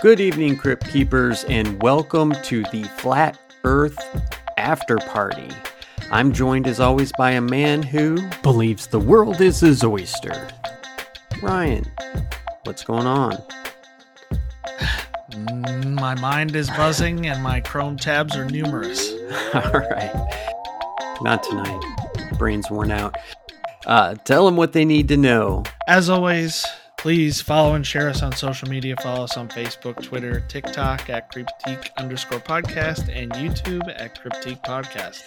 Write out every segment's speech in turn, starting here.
Good evening, Crypt Keepers, and welcome to the Flat Earth After Party. I'm joined as always by a man who believes the world is his oyster. Ryan, what's going on? My mind is buzzing and my Chrome tabs are numerous. All right. Not tonight. Brain's worn out. Uh, tell them what they need to know. As always, please follow and share us on social media. Follow us on Facebook, Twitter, TikTok at Cryptique underscore podcast and YouTube at Cryptique Podcast.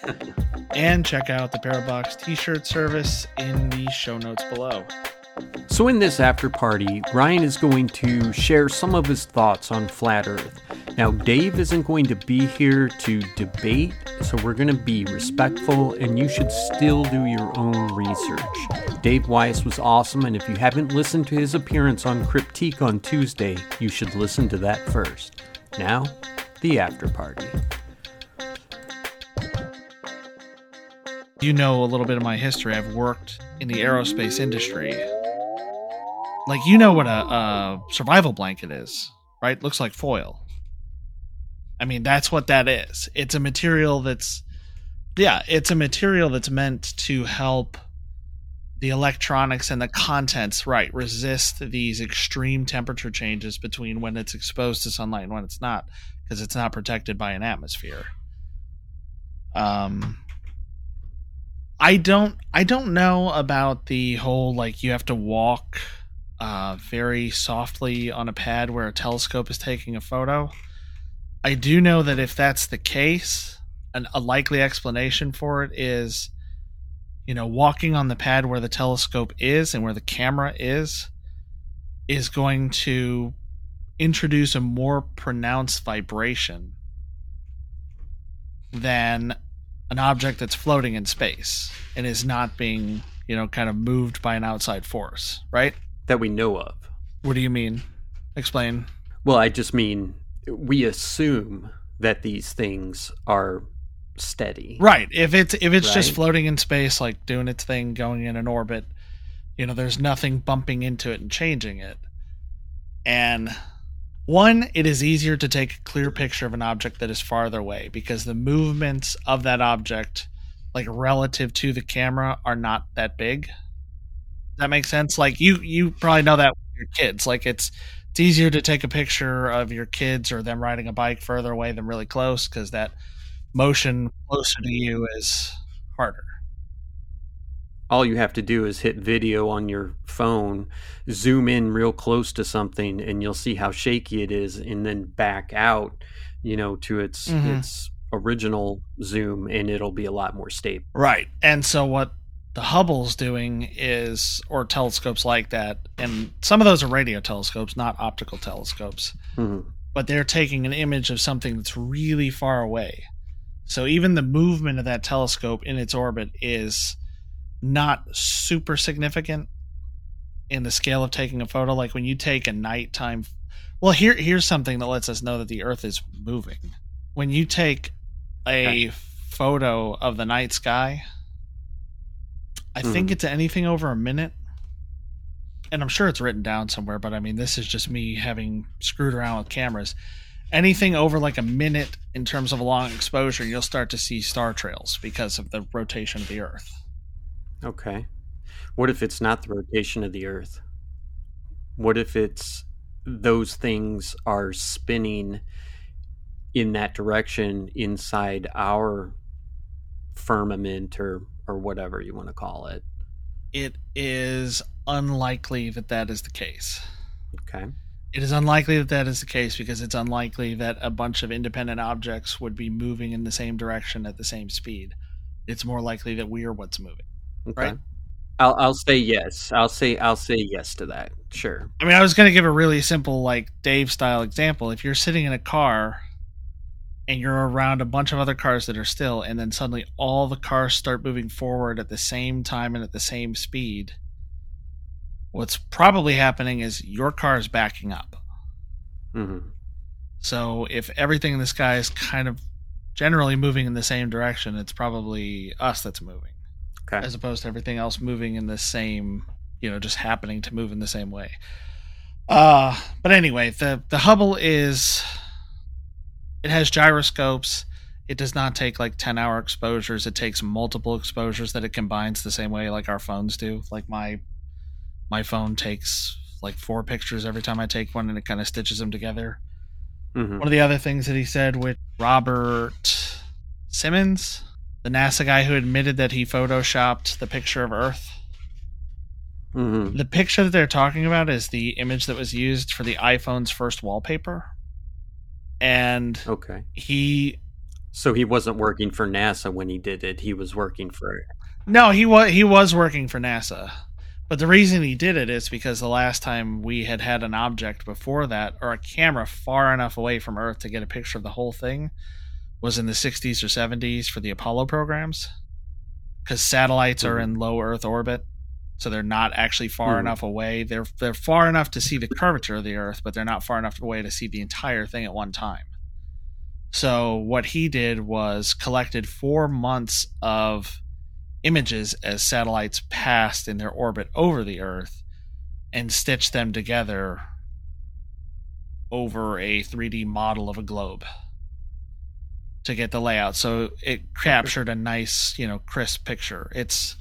and check out the Parabox t-shirt service in the show notes below. So, in this after party, Ryan is going to share some of his thoughts on flat Earth. Now, Dave isn't going to be here to debate, so we're going to be respectful, and you should still do your own research. Dave Weiss was awesome, and if you haven't listened to his appearance on Cryptique on Tuesday, you should listen to that first. Now, the after party. You know a little bit of my history. I've worked in the aerospace industry. Like you know what a, a survival blanket is, right? Looks like foil. I mean, that's what that is. It's a material that's yeah, it's a material that's meant to help the electronics and the contents right resist these extreme temperature changes between when it's exposed to sunlight and when it's not because it's not protected by an atmosphere. Um I don't I don't know about the whole like you have to walk uh, very softly on a pad where a telescope is taking a photo. I do know that if that's the case, an, a likely explanation for it is, you know, walking on the pad where the telescope is and where the camera is, is going to introduce a more pronounced vibration than an object that's floating in space and is not being, you know, kind of moved by an outside force, right? That we know of. What do you mean? Explain. Well, I just mean we assume that these things are steady. Right. If it's if it's just floating in space, like doing its thing, going in an orbit, you know, there's nothing bumping into it and changing it. And one, it is easier to take a clear picture of an object that is farther away because the movements of that object, like relative to the camera, are not that big. Does that make sense? Like you you probably know that with your kids. Like it's it's easier to take a picture of your kids or them riding a bike further away than really close because that motion closer to you is harder. All you have to do is hit video on your phone, zoom in real close to something, and you'll see how shaky it is, and then back out, you know, to its Mhm. its original zoom, and it'll be a lot more stable. Right. And so what the Hubble's doing is or telescopes like that, and some of those are radio telescopes, not optical telescopes, Mhm. but they're taking an image of something that's really far away. So even the movement of that telescope in its orbit is not super significant in the scale of taking a photo. Like when you take a nighttime well, here here's something that lets us know that the Earth is moving. When you take a photo of the night sky, I think Mhm. it's anything over a minute. And I'm sure it's written down somewhere, but I mean, this is just me having screwed around with cameras. Anything over like a minute in terms of a long exposure, you'll start to see star trails because of the rotation of the Earth. Okay. What if it's not the rotation of the Earth? What if it's those things are spinning in that direction inside our firmament or or whatever you want to call it? It is unlikely that that is the case. Okay. It is unlikely that that is the case because it's unlikely that a bunch of independent objects would be moving in the same direction at the same speed. It's more likely that we are what's moving. Okay. Right. I'll I'll say yes. I'll say I'll say yes to that. Sure. I mean, I was going to give a really simple, like Dave style example. If you're sitting in a car and you're around a bunch of other cars that are still, and then suddenly all the cars start moving forward at the same time and at the same speed, what's probably happening is your car is backing up. Mm-hmm. So if everything in the sky is kind of generally moving in the same direction, it's probably us that's moving, Okay. as opposed to everything else moving in the same, you know, just happening to move in the same way. Uh, but anyway, the the Hubble is it has gyroscopes. It does not take like 10 hour exposures. It takes multiple exposures that it combines the same way like our phones do. Like my my phone takes like four pictures every time I take one and it kind of stitches them together. Mm-hmm. One of the other things that he said with Robert Simmons, the NASA guy who admitted that he photoshopped the picture of Earth. Mm-hmm. The picture that they're talking about is the image that was used for the iPhone's first wallpaper. And Okay. he So he wasn't working for NASA when he did it. He was working for. no, he was he was working for NASA. But the reason he did it is because the last time we had had an object before that or a camera far enough away from Earth to get a picture of the whole thing was in the 60s or 70s for the Apollo programs. Cuz satellites are Mhm. in low Earth orbit, so they're not actually far Mhm. enough away. They're they're far enough to see the curvature of the Earth, but they're not far enough away to see the entire thing at one time. So what he did was collected four months of images as satellites passed in their orbit over the Earth and stitched them together over a 3D model of a globe to get the layout. So it captured a nice, you know, crisp picture. It's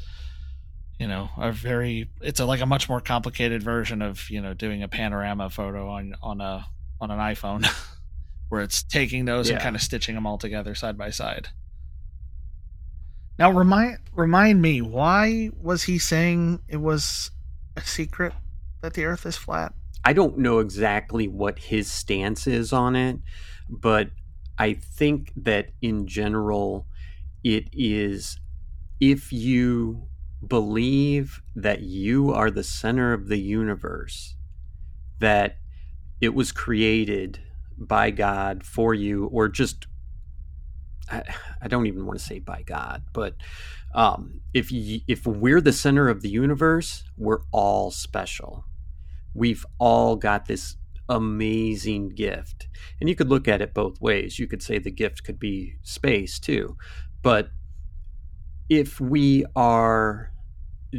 you know, a very it's a like a much more complicated version of, you know, doing a panorama photo on on a on an iPhone where it's taking those and kind of stitching them all together side by side. Now remind remind me why was he saying it was a secret that the earth is flat? I don't know exactly what his stance is on it, but I think that in general, it is if you believe that you are the center of the universe, that it was created by God for you, or just, I, I don't even want to say by God, but um, if if we're the center of the universe, we're all special we've all got this amazing gift. And you could look at it both ways. You could say the gift could be space too. But if we are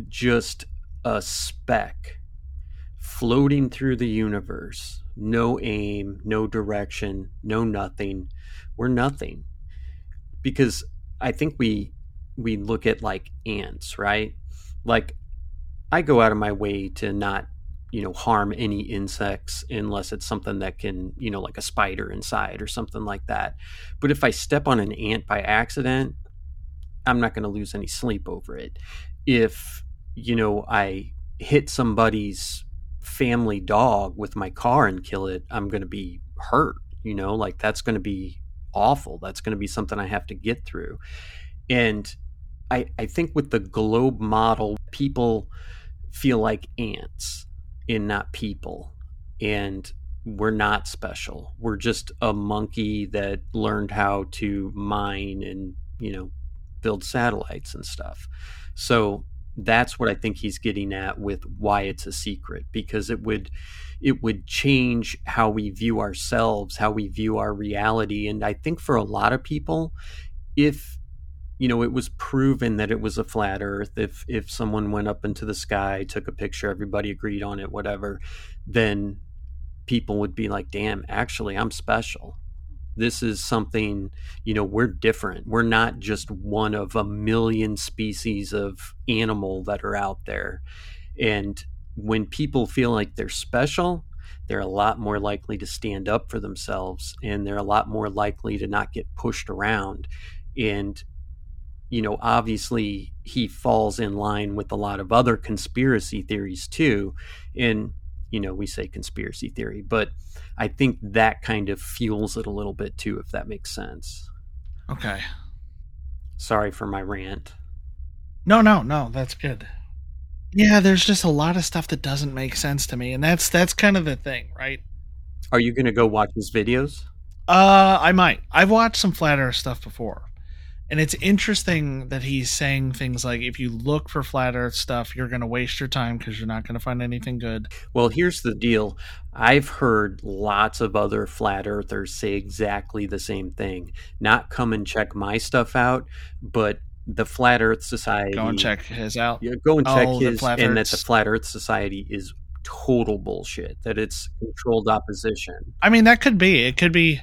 just a speck floating through the universe, no aim, no direction, no nothing, we're nothing. Because I think we we look at like ants, right? Like I go out of my way to not you know harm any insects unless it's something that can you know like a spider inside or something like that but if i step on an ant by accident i'm not going to lose any sleep over it if you know i hit somebody's family dog with my car and kill it i'm going to be hurt you know like that's going to be awful that's going to be something i have to get through and i i think with the globe model people feel like ants and not people. And we're not special. We're just a monkey that learned how to mine and, you know, build satellites and stuff. So that's what I think he's getting at with why it's a secret because it would it would change how we view ourselves, how we view our reality and I think for a lot of people if you know it was proven that it was a flat earth if if someone went up into the sky took a picture everybody agreed on it whatever then people would be like damn actually i'm special this is something you know we're different. We're not just one of a million species of animal that are out there. And when people feel like they're special they're a lot more likely to stand up for themselves and they're a lot more likely to not get pushed around. And you know, obviously he falls in line with a lot of other conspiracy theories too. And, you know, we say conspiracy theory, but I think that kind of fuels it a little bit too, if that makes sense. Okay. Sorry for my rant. No, no, no, that's good. Yeah, there's just a lot of stuff that doesn't make sense to me, and that's that's kind of the thing, right? Are you going to go watch his videos? Uh, I might. I've watched some flat Earth stuff before, And it's interesting that he's saying things like if you look for flat earth stuff, you're going to waste your time because you're not going to find anything good. Well, here's the deal. I've heard lots of other flat earthers say exactly the same thing. Not come and check my stuff out, but the Flat Earth Society. Go and check his out. Yeah, go and check Oh, his, and that the Flat Earth Society is total bullshit. That it's controlled opposition. I mean, that could be. It could be.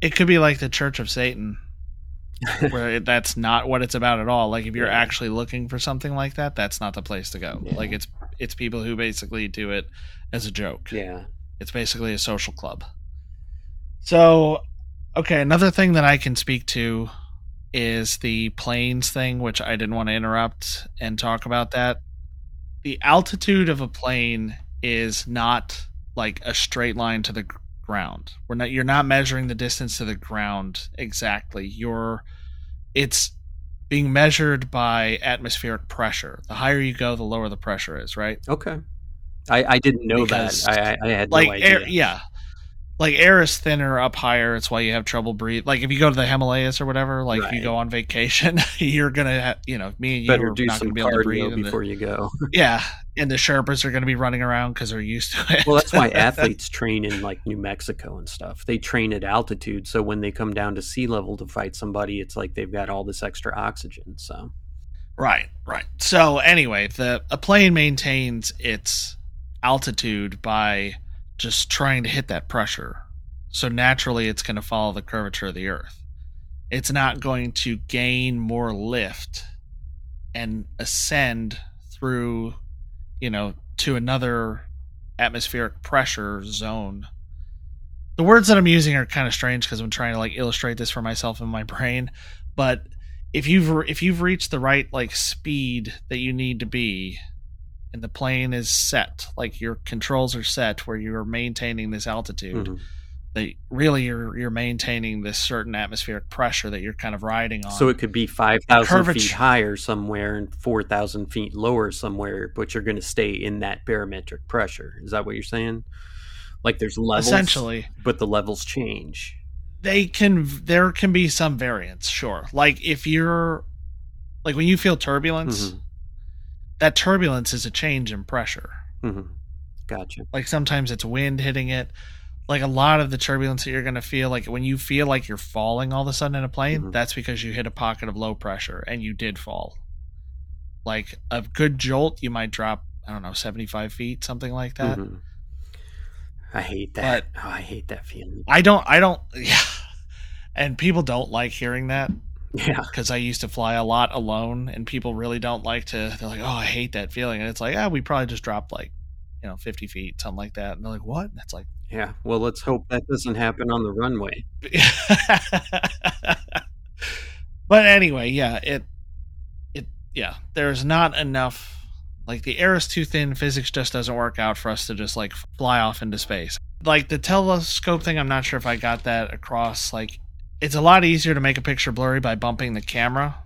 It could be like the Church of Satan, where it, that's not what it's about at all. Like if you're Yeah. actually looking for something like that, that's not the place to go. Yeah. Like it's it's people who basically do it as a joke. Yeah. It's basically a social club. So, okay, another thing that I can speak to is the planes thing, which I didn't want to interrupt and talk about that. The altitude of a plane is not like a straight line to the ground. We're not you're not measuring the distance to the ground exactly. You're it's being measured by atmospheric pressure. The higher you go, the lower the pressure is, right? Okay. I, I didn't know Because, that. I, I had like no idea. air yeah like air is thinner up higher it's why you have trouble breathe like if you go to the himalayas or whatever like if you go on vacation you're gonna have you know me and you Better are do not gonna be able to breathe and the- before you go. yeah and the sherpas are gonna be running around because they're used to it Well, that's why athletes train in like New Mexico and stuff. They train at altitude, so when they come down to sea level to fight somebody, it's like they've got all this extra oxygen. So Right, right. So anyway, the a plane maintains its altitude by just trying to hit that pressure. So naturally it's going to follow the curvature of the earth. It's not going to gain more lift and ascend through, you know, to another atmospheric pressure zone. The words that I'm using are kind of strange because I'm trying to like illustrate this for myself in my brain, but if you've if you've reached the right like speed that you need to be and the plane is set like your controls are set where you're maintaining this altitude mhm. that really you're you're maintaining this certain atmospheric pressure that you're kind of riding on so it could be five thousand curvature- feet higher somewhere and four thousand feet lower somewhere, but you're going to stay in that barometric pressure. Is that what you're saying? Like there's levels, essentially but the levels change. they can there can be some variance sure like if you're like when you feel turbulence Mhm. That turbulence is a change in pressure hmm Gotcha. like sometimes it's wind hitting it like a lot of the turbulence that you're going to feel like when you feel like you're falling all of a sudden in a plane Mhm. that's because you hit a pocket of low pressure and you did fall like a good jolt you might drop i don't know 75 feet something like that Mhm. I hate that. oh, I hate that feeling. i don't i don't yeah and people don't like hearing that Yeah. because i used to fly a lot alone and people really don't like to they're like oh i hate that feeling and it's like ah we probably just dropped like you know 50 feet something like that and they're like what and it's like Yeah. Well, let's hope that doesn't happen on the runway. but anyway, yeah, it it yeah, there's not enough like the air is too thin, physics just doesn't work out for us to just like fly off into space. Like the telescope thing, I'm not sure if I got that across like it's a lot easier to make a picture blurry by bumping the camera.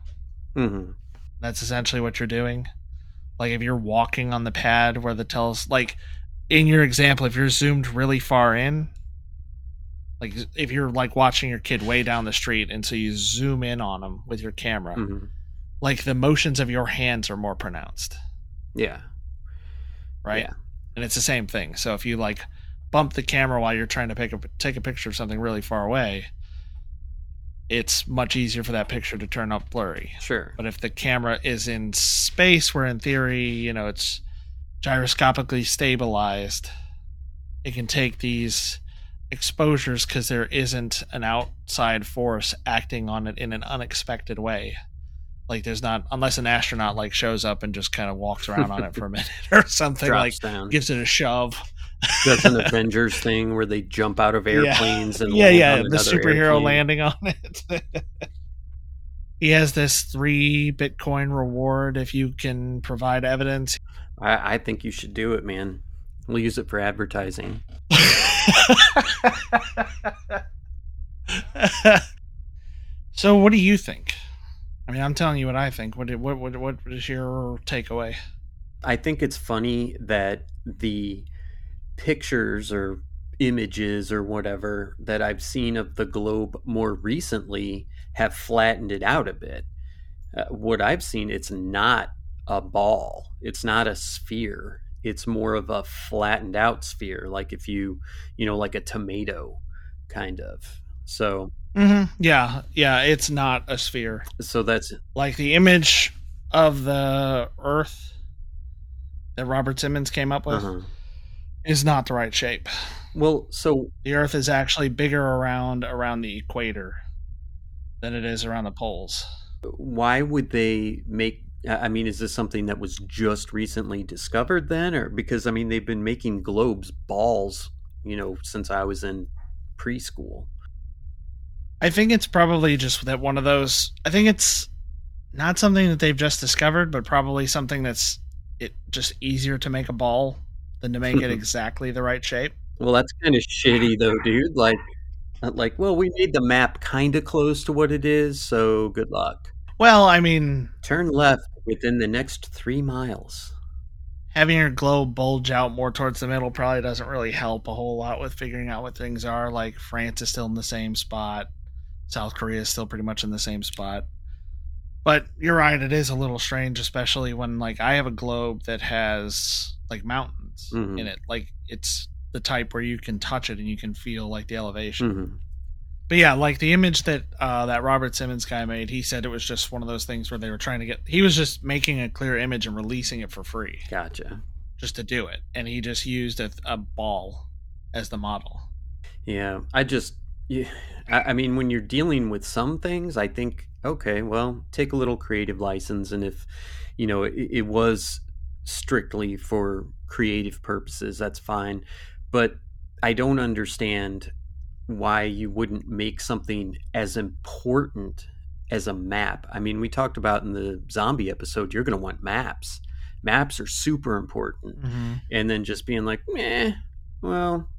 hmm That's essentially what you're doing. Like if you're walking on the pad where the teles like in your example, if you're zoomed really far in, like if you're like watching your kid way down the street and so you zoom in on them with your camera, hmm like the motions of your hands are more pronounced, Yeah. right? Yeah. And it's the same thing. So if you like bump the camera while you're trying to pick up take a picture of something really far away, it's much easier for that picture to turn up blurry. Sure. But if the camera is in space, where in theory, you know, it's gyroscopically stabilized, it can take these exposures because there isn't an outside force acting on it in an unexpected way. Like there's not, unless an astronaut like shows up and just kind of walks around on it for a minute or something, Drops like down. gives it a shove. That's an Avengers thing where they jump out of airplanes and yeah, land yeah, on the superhero airplane. landing on it. he has this three Bitcoin reward if you can provide evidence. I, I think you should do it, man. We'll use it for advertising. so, what do you think? I mean, I'm telling you what I think. What what what, what is your takeaway? I think it's funny that the pictures or images or whatever that I've seen of the globe more recently have flattened it out a bit. Uh, what I've seen, it's not a ball, it's not a sphere. It's more of a flattened out sphere, like if you, you know, like a tomato, kind of. So, hmm yeah, yeah, it's not a sphere. so that's Like the image of the Earth that Robert Simmons came up with uh-huh. Is not the right shape. well. So The Earth is actually bigger around around the equator than it is around the poles. why would they make i mean is this something that was just recently discovered then or because i mean they've been making globes balls you know since i was in preschool I think it's probably just that one of those. I think it's not something that they've just discovered, but probably something that's it just easier to make a ball than to make it exactly the right shape. well that's kind of shitty though dude like uh, like well we made the map kind of close to what it is so good luck Well, I mean, turn left within the next three miles having your globe bulge out more towards the middle probably doesn't really help a whole lot with figuring out what things are. Like France is still in the same spot, South Korea is still pretty much in the same spot. But you're right, it is a little strange, especially when like I have a globe that has like mountains Mhm. in it. Like it's the type where you can touch it and you can feel like the elevation. Mhm. But yeah, like the image that uh, that Robert Simmons guy made, he said it was just one of those things where they were trying to get. He was just making a clear image and releasing it for free gotcha just to do it, and he just used a, a ball as the model. Yeah, I just, yeah, I, I mean, when you're dealing with some things, I think, okay, well, take a little creative license, and if, you know, it, it was strictly for creative purposes, that's fine. But I don't understand why you wouldn't make something as important as a map. I mean, we talked about in the zombie episode, you're going to want maps. Maps are super important mm-hmm. and then just being like, meh, well,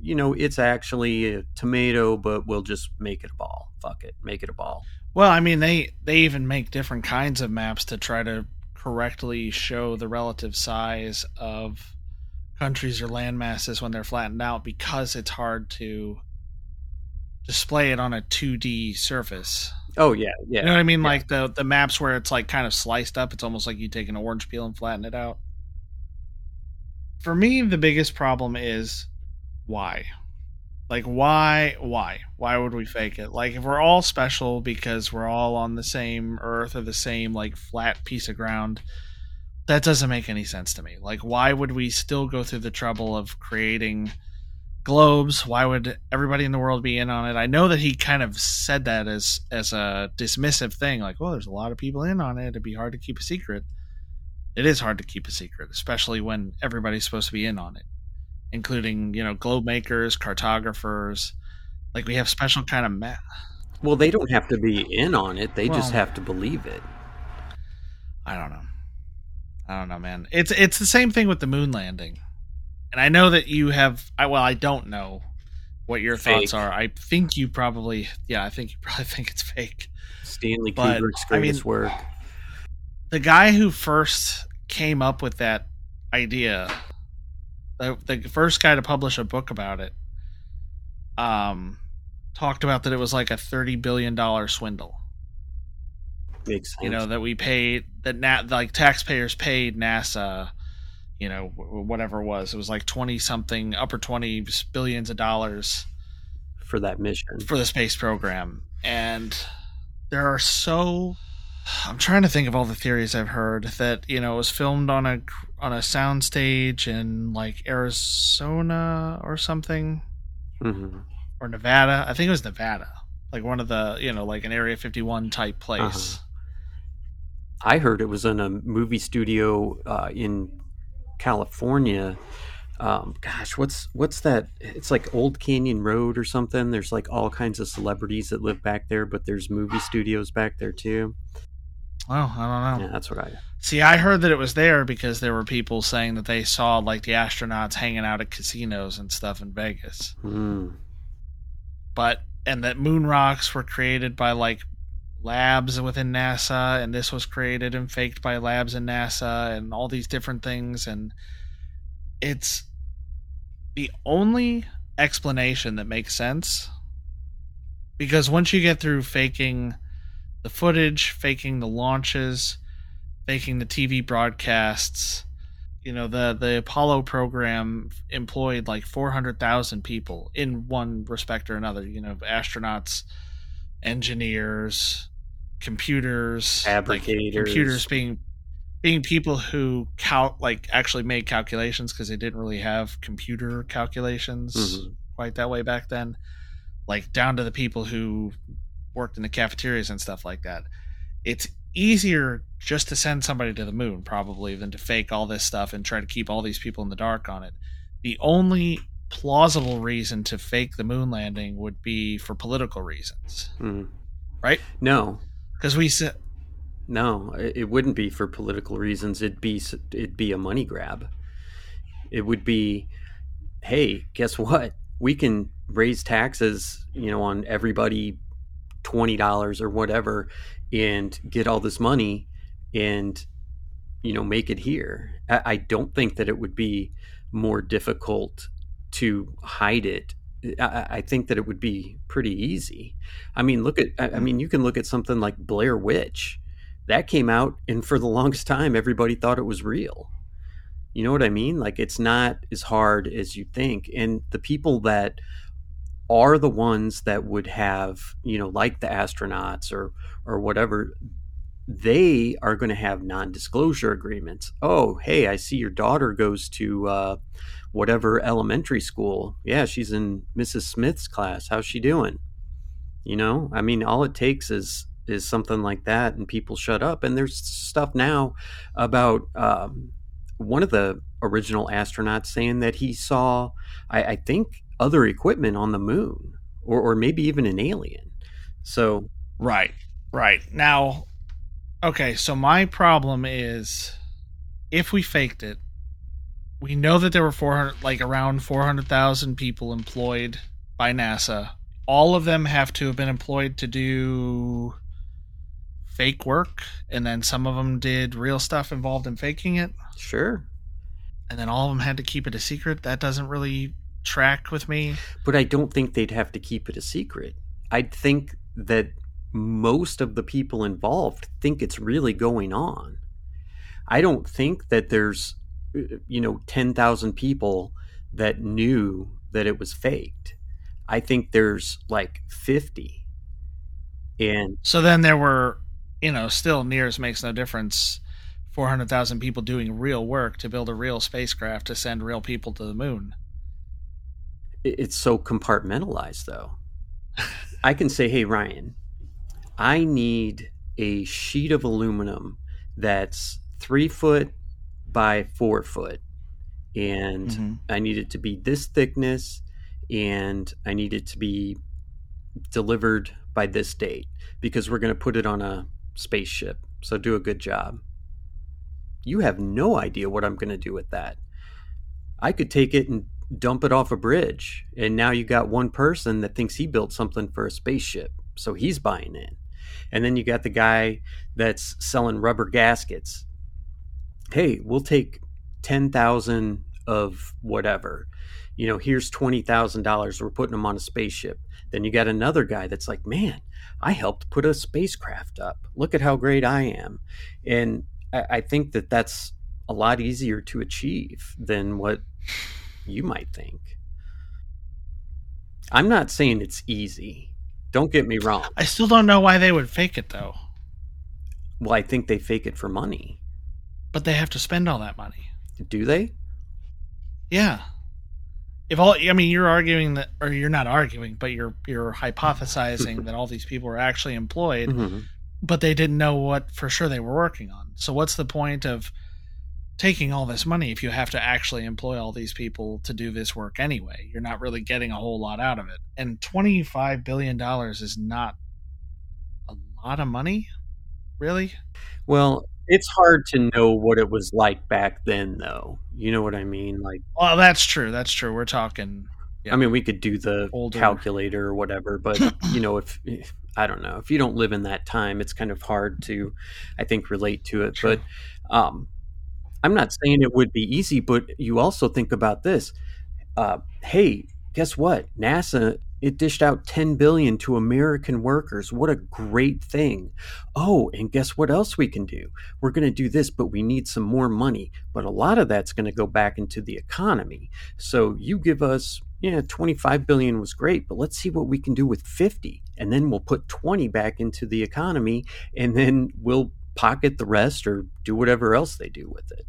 you know, it's actually a tomato, but we'll just make it a ball. Fuck it, make it a ball. Well, I mean they they even make different kinds of maps to try to correctly show the relative size of countries or land masses when they're flattened out because it's hard to display it on a 2D surface. Oh yeah, yeah. You know what I mean? yeah. Like the the maps where it's like kind of sliced up. It's almost like you take an orange peel and flatten it out. For me, the biggest problem is why. Like why why? Why would we fake it? Like if we're all special because we're all on the same earth or the same like flat piece of ground, that doesn't make any sense to me. Like why would we still go through the trouble of creating globes? Why would everybody in the world be in on it? I know that he kind of said that as as a dismissive thing like well there's a lot of people in on it. It'd be hard to keep a secret. It is hard to keep a secret especially when everybody's supposed to be in on it including you know globe makers cartographers. Like we have special kind of ma- well, they don't have to be in on it; they just have to believe it. i don't know. I don't know man. It's it's the same thing with the moon landing. And i know that you have i well i don't know what your thoughts are. I think you probably yeah i think you probably think it's fake. Stanley But, Kubrick's I mean- work. the guy who first came up with that idea, the the first guy to publish a book about it, um, talked about that it was like a thirty billion dollar swindle. Makes sense. You know that we paid that na- like taxpayers paid NASA, you know whatever it was. It was like twenty something, upper twenty billions of dollars for that mission. for the space program and there are so i'm trying to think of all the theories i've heard that you know it was filmed on a on a soundstage in like arizona or something hmm or nevada i think it was nevada like one of the you know like an area 51 type place Uh-huh. I heard it was in a movie studio uh, in California. Um, gosh, what's what's that? It's like Old Canyon Road or something. There's like all kinds of celebrities that live back there, but there's movie studios back there too. Oh i don't know Yeah, that's what I. see i heard that it was there because there were people saying that they saw like the astronauts hanging out at casinos and stuff in vegas Mm. but and that moon rocks were created by like labs within NASA and this was created and faked by labs in NASA and all these different things and it's the only explanation that makes sense. Because once you get through faking the footage, faking the launches, faking the TV broadcasts, you know, the the Apollo program employed like 400,000 people in one respect or another, you know, astronauts, engineers, computers, Fabricators. like computers being being people who cal- like actually made calculations because they didn't really have computer calculations Mhm. quite that way back then like down to the people who worked in the cafeterias and stuff like that it's easier just to send somebody to the moon probably than to fake all this stuff and try to keep all these people in the dark on it the only plausible reason to fake the moon landing would be for political reasons Mhm. right No, because we said no, it it wouldn't be for political reasons. It'd be it'd be a money grab. It would be, hey, guess what? We can raise taxes, you know, on everybody twenty dollars or whatever, and get all this money, and you know, make it here. I, I don't think that it would be more difficult to hide it. I, I think that it would be pretty easy. I mean, look at, I I mean, you can look at something like Blair Witch. That came out, and for the longest time, everybody thought it was real. You know what I mean? Like, it's not as hard as you think. And the people that are the ones that would have, you know, like the astronauts or, or whatever, they are going to have non-disclosure agreements. Oh, hey, I see your daughter goes to uh, whatever elementary school. Yeah, she's in Mrs. Smith's class. How's she doing? You know, I mean, all it takes is is something like that, and people shut up. And there's stuff now about um, one of the original astronauts saying that he saw, I, I think, other equipment on the moon, or or maybe even an alien. So Right. Right. Now, okay, so my problem is if we faked it, we know that there were 400 like around 400,000 people employed by NASA. All of them have to have been employed to do fake work and then some of them did real stuff involved in faking it sure, and then all of them had to keep it a secret. That doesn't really track with me. But I don't think they'd have to keep it a secret. I'd think that most of the people involved think it's really going on. I don't think that there's, uh, you know, 10,000 people that knew that it was faked. I think there's like 50. And So then there were, you know, still nears makes no difference. 400,000 people doing real work to build a real spacecraft to send real people to the moon. It- it's so compartmentalized though. I can say, hey, Ryan, I need a sheet of aluminum that's three foot by four foot. And Mhm. I need it to be this thickness and I need it to be delivered by this date because we're going to put it on a spaceship. So do a good job. You have no idea what I'm going to do with that. I could take it and dump it off a bridge, and now you got one person that thinks he built something for a spaceship, so he's buying in. And then you got the guy that's selling rubber gaskets. Hey, we'll take 10,000 of whatever. You know, here's $20,000. We're putting them on a spaceship. Then you got another guy that's like, man, I helped put a spacecraft up. Look at how great I am. And I, I think that that's a lot easier to achieve than what you might think. I'm not saying it's easy. Don't get me wrong. I still don't know why they would fake it though. Well, I think they fake it for money. But they have to spend all that money. Do they? Yeah. If all I mean you're arguing that or you're not arguing, but you're you're hypothesizing that all these people were actually employed, Mhm. but they didn't know what for sure they were working on. So what's the point of taking all this money if you have to actually employ all these people to do this work anyway? You're not really getting a whole lot out of it. And 25 billion dollars is not a lot of money, really? Well, it's hard to know what it was like back then, though. You know what I mean? Like, Well, that's true. That's true. We're talking Yeah. I mean, we could do the Older. calculator or whatever, but you know, if I don't know, if you don't live in that time, it's kind of hard to, I think, relate to it. But um, I'm not saying it would be easy, but you also think about this. Uh, hey, guess what? NASA it dished out 10 billion to American workers. What a great thing. Oh, and guess what else we can do? We're going to do this, but we need some more money. But a lot of that's going to go back into the economy. So you give us, yeah, 25 billion was great, but let's see what we can do with 50. And then we'll put 20 back into the economy and then we'll pocket the rest or do whatever else they do with it.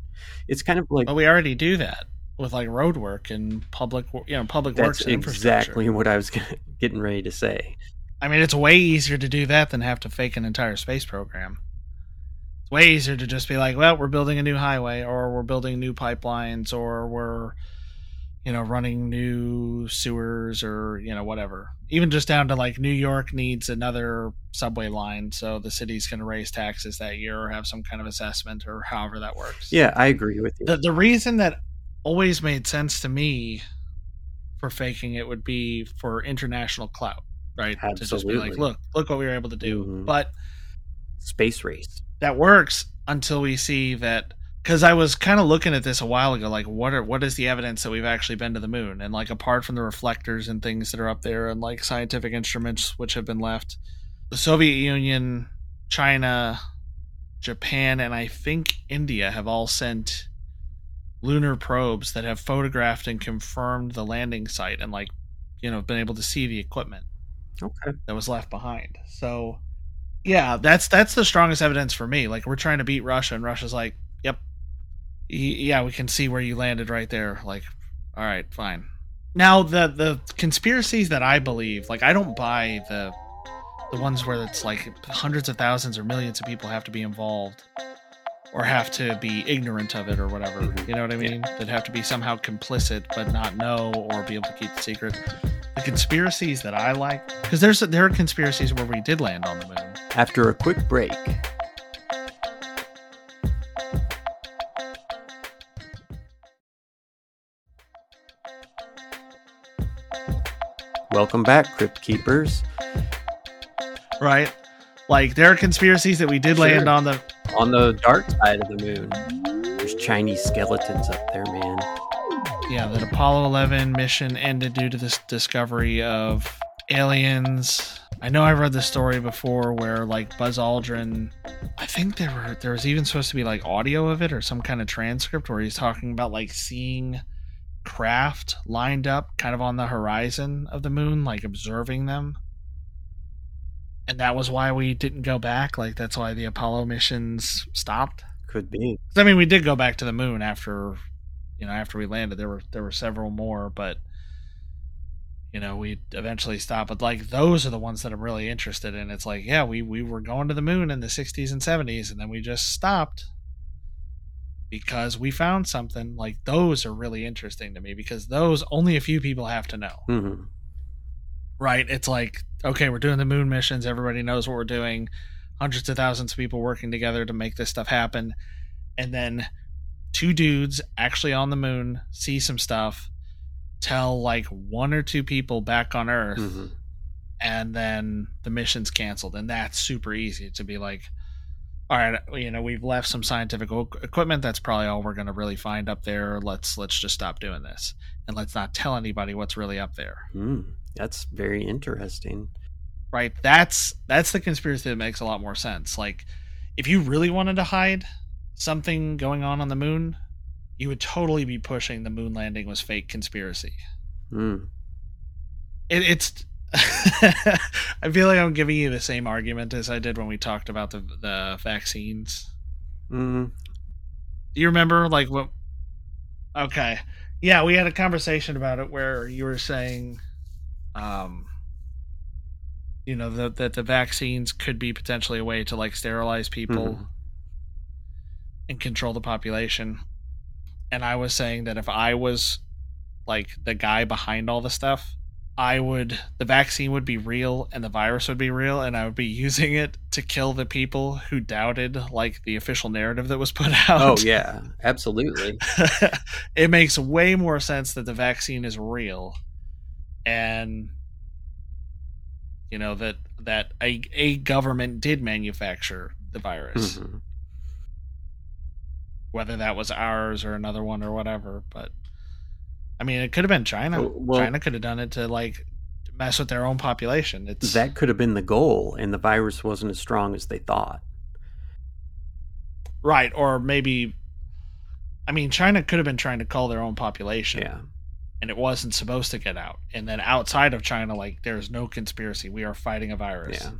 It's kind of like But we already do that with like road work and public, you know, public that's works exactly what I was getting ready to say. I mean, it's way easier to do that than have to fake an entire space program. It's way easier to just be like, well, we're building a new highway, or we're building new pipelines, or we're, you know, running new sewers, or you know, whatever. Even just down to like New York needs another subway line, so the city's going to raise taxes that year, or have some kind of assessment, or however that works. Yeah, I agree with you. The the reason that always made sense to me for faking it would be for international clout, right? Absolutely. To just be like, look, look what we were able to do. Mhm. But Space race. that works until we see that because I was kind of looking at this a while ago, like what are what is the evidence that we've actually been to the moon? And like apart from the reflectors and things that are up there and like scientific instruments which have been left, the Soviet Union, China, Japan, and I think India have all sent lunar probes that have photographed and confirmed the landing site and like you know been able to see the equipment Okay. that was left behind. So yeah, that's that's the strongest evidence for me. Like we're trying to beat Russia and Russia's like, "Yep. Y- Yeah, we can see where you landed right there." Like, "All right, fine." Now the the conspiracies that I believe, like I don't buy the the ones where it's like hundreds of thousands or millions of people have to be involved or have to be ignorant of it or whatever. Mhm. You know what I mean? That have to be somehow complicit but not know or be able to keep the secret. The conspiracies that I like, because there's there are conspiracies where we did land on the moon. After a quick break. Welcome back, Crypt Keepers. right? Like there are conspiracies that we did Sure. land on the On the dark side of the moon, there's Chinese skeletons up there, man. yeah that Apollo 11 mission ended due to this discovery of aliens. I know I read the story before where like Buzz Aldrin, I think there were there was even supposed to be like audio of it or some kind of transcript where he's talking about like seeing craft lined up kind of on the horizon of the moon, like observing them. And that was why we didn't go back. Like that's why the Apollo missions stopped. Could be. I mean, we did go back to the moon after, you know, after we landed. There were there were several more, but you know, we eventually stopped. But like those are the ones that I'm really interested in. It's like, yeah, we we were going to the moon in the 60s and 70s, and then we just stopped because we found something. Like those are really interesting to me because those only a few people have to know hmm right? It's like, okay, we're doing the moon missions. Everybody knows what we're doing. Hundreds of thousands of people working together to make this stuff happen. And then two dudes actually on the moon see some stuff, tell like one or two people back on Earth, hmm and then the mission's canceled. And that's super easy to be like, all right, you know, we've left some scientific equipment. That's probably all we're going to really find up there. Let's let's just stop doing this, and let's not tell anybody what's really up there. Mm, that's very interesting. right that's that's the conspiracy that makes a lot more sense like if you really wanted to hide something going on on the moon you would totally be pushing the moon landing was fake conspiracy Mm. it, it's i feel like i'm giving you the same argument as i did when we talked about the the vaccines Mm. do you remember like what okay yeah we had a conversation about it where you were saying um you know that that the vaccines could be potentially a way to like sterilize people Mhm. and control the population and i was saying that if i was like the guy behind all the stuff i would the vaccine would be real and the virus would be real and i would be using it to kill the people who doubted like the official narrative that was put out Oh yeah, absolutely. it makes way more sense that the vaccine is real and you know that that a, a government did manufacture the virus Mhm. whether that was ours or another one or whatever but I mean, it could have been China. Well- China could have done it to like mess with their own population. It's That could have been the goal, and the virus wasn't as strong as they thought. right, or maybe. I mean, China could have been trying to cull their own population, Yeah. and it wasn't supposed to get out. And then outside of China, like there's no conspiracy. We are fighting a virus. Yeah.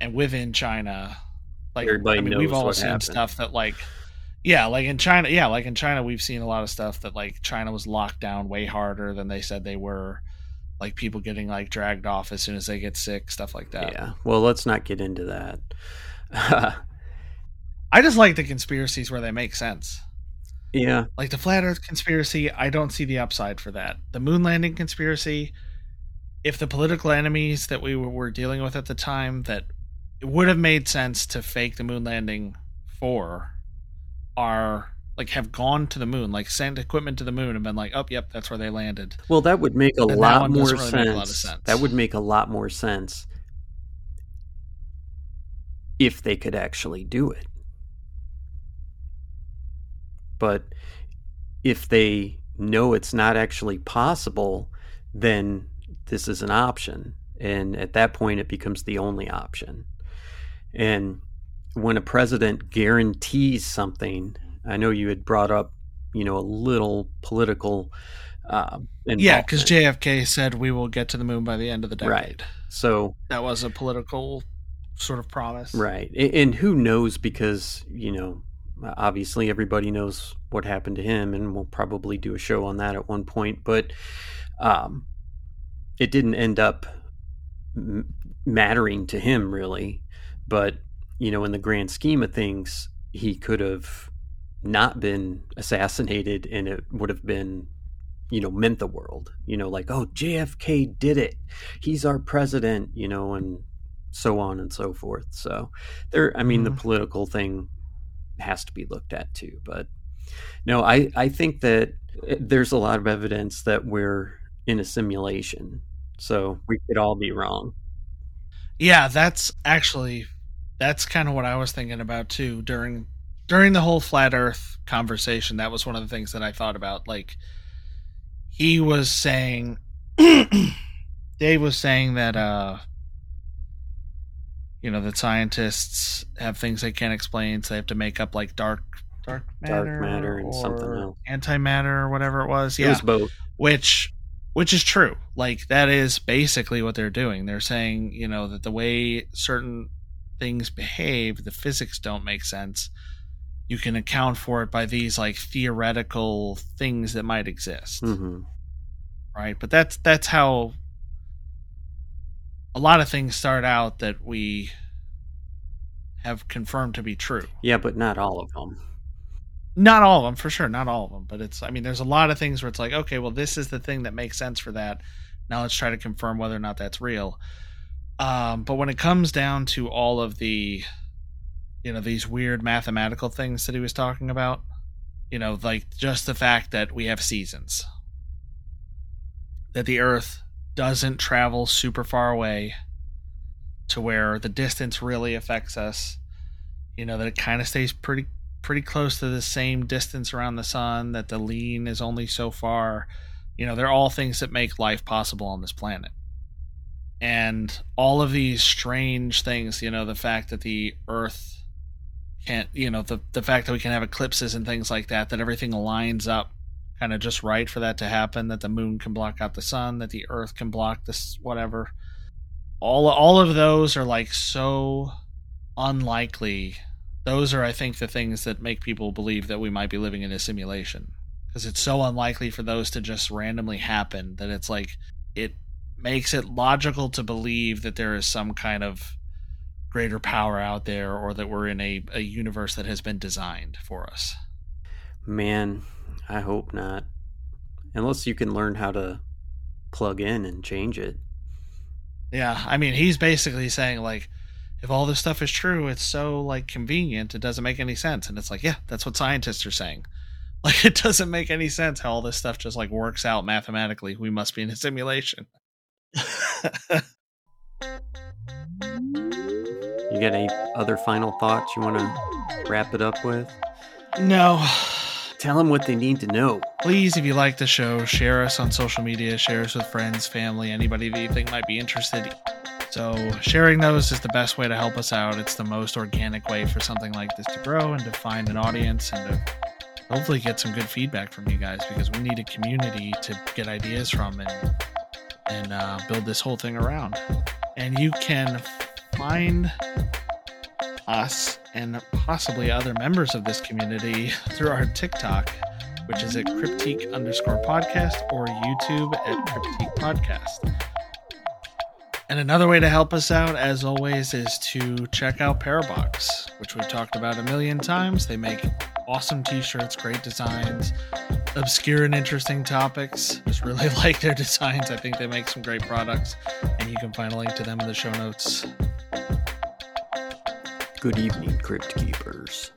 and within China, like Everybody I mean, we've all seen happened. stuff that like, yeah, like in China, yeah, like in China, we've seen a lot of stuff that like China was locked down way harder than they said they were. Like people getting like dragged off as soon as they get sick, stuff like that. Yeah. Well, let's not get into that. I just like the conspiracies where they make sense. yeah. Like the flat Earth conspiracy, I don't see the upside for that. The moon landing conspiracy, if the political enemies that we were dealing with at the time that it would have made sense to fake the moon landing for are like have gone to the moon, like sent equipment to the moon and been like, oh, yep, that's where they landed. Well, that would make a lot more really sense. make a lot sense. That would make a lot more sense if they could actually do it. But if they know it's not actually possible, then this is an option. And at that point, it becomes the only option. And when a president guarantees something, I know you had brought up, you know, a little political. Uh, Yeah, because. JFK said we will get to the moon by the end of the decade. Right. So That was a political sort of promise. Right. And who knows because, you know, obviously everybody knows what happened to him and we'll probably do a show on that at one point, but um it didn't end up m- mattering to him really, but you know, in the grand scheme of things, he could have not been assassinated and it would have been you know meant the world you know like oh JFK did it he's our president you know and so on and so forth. So there, I mean, the Mhm. political thing has to be looked at too. But no, I, I think that eh, there's a lot of evidence that we're in a simulation. So we could all be wrong. Yeah, that's actually that's kind of what I was thinking about too during during the whole flat earth conversation. That was one of the things that I thought about like he was saying Dave was saying that uh you know that scientists have things they can't explain so they have to make up like dark dark matter, Dark matter and something else. antimatter or whatever it was It yeah was both. which which is true like that is basically what they're doing they're saying you know that the way certain things behave the physics don't make sense you can account for it by these like theoretical things that might exist. Hmm right? But that's that's how a lot of things start out that we have confirmed to be true. Yeah, but not all of them. not all of them for sure not all of them but it's i mean there's a lot of things where it's like okay well this is the thing that makes sense for that. Now let's try to confirm whether or not that's real um, but when it comes down to all of the you know these weird mathematical things that he was talking about you know like just the fact that we have seasons that the earth doesn't travel super far away to where the distance really affects us you know that it kind of stays pretty pretty close to the same distance around the sun that the lean is only so far. You know they're all things that make life possible on this planet and all of these strange things you know the fact that the earth can't you know the the fact that we can have eclipses and things like that that everything lines up kind of just right for that to happen that the moon can block out the sun that the earth can block this whatever. All all of those are like so unlikely. Those are i think the things that make people believe that we might be living in a simulation because it's so unlikely for those to just randomly happen that it's like it makes it logical to believe that there is some kind of greater power out there or that we're in a, a universe that has been designed for us. Man, I hope not. Unless you can learn how to plug in and change it. yeah i mean he's basically saying like if all this stuff is true it's so like convenient it doesn't make any sense. And it's like yeah that's what scientists are saying. Like it doesn't make any sense how all this stuff just like works out mathematically. We must be in a simulation You got any other final thoughts you want to wrap it up with? no Tell them what they need to know. Please, if you like the show, share us on social media, share us with friends, family, anybody that you think might be interested. So, sharing those is the best way to help us out. It's the most organic way for something like this to grow and to find an audience and to hopefully get some good feedback from you guys because we need a community to get ideas from and and uh, build this whole thing around. And you can find us and possibly other members of this community through our TikTok, which is at Cryptique underscore podcast, or YouTube at Cryptique Podcast. And another way to help us out, as always, is to check out Parabox, which we've talked about a million times. They make awesome t shirts, great designs, obscure and interesting topics. Just really like their designs. I think they make some great products, and you can find a link to them in the show notes. Good evening, Crypt Keepers.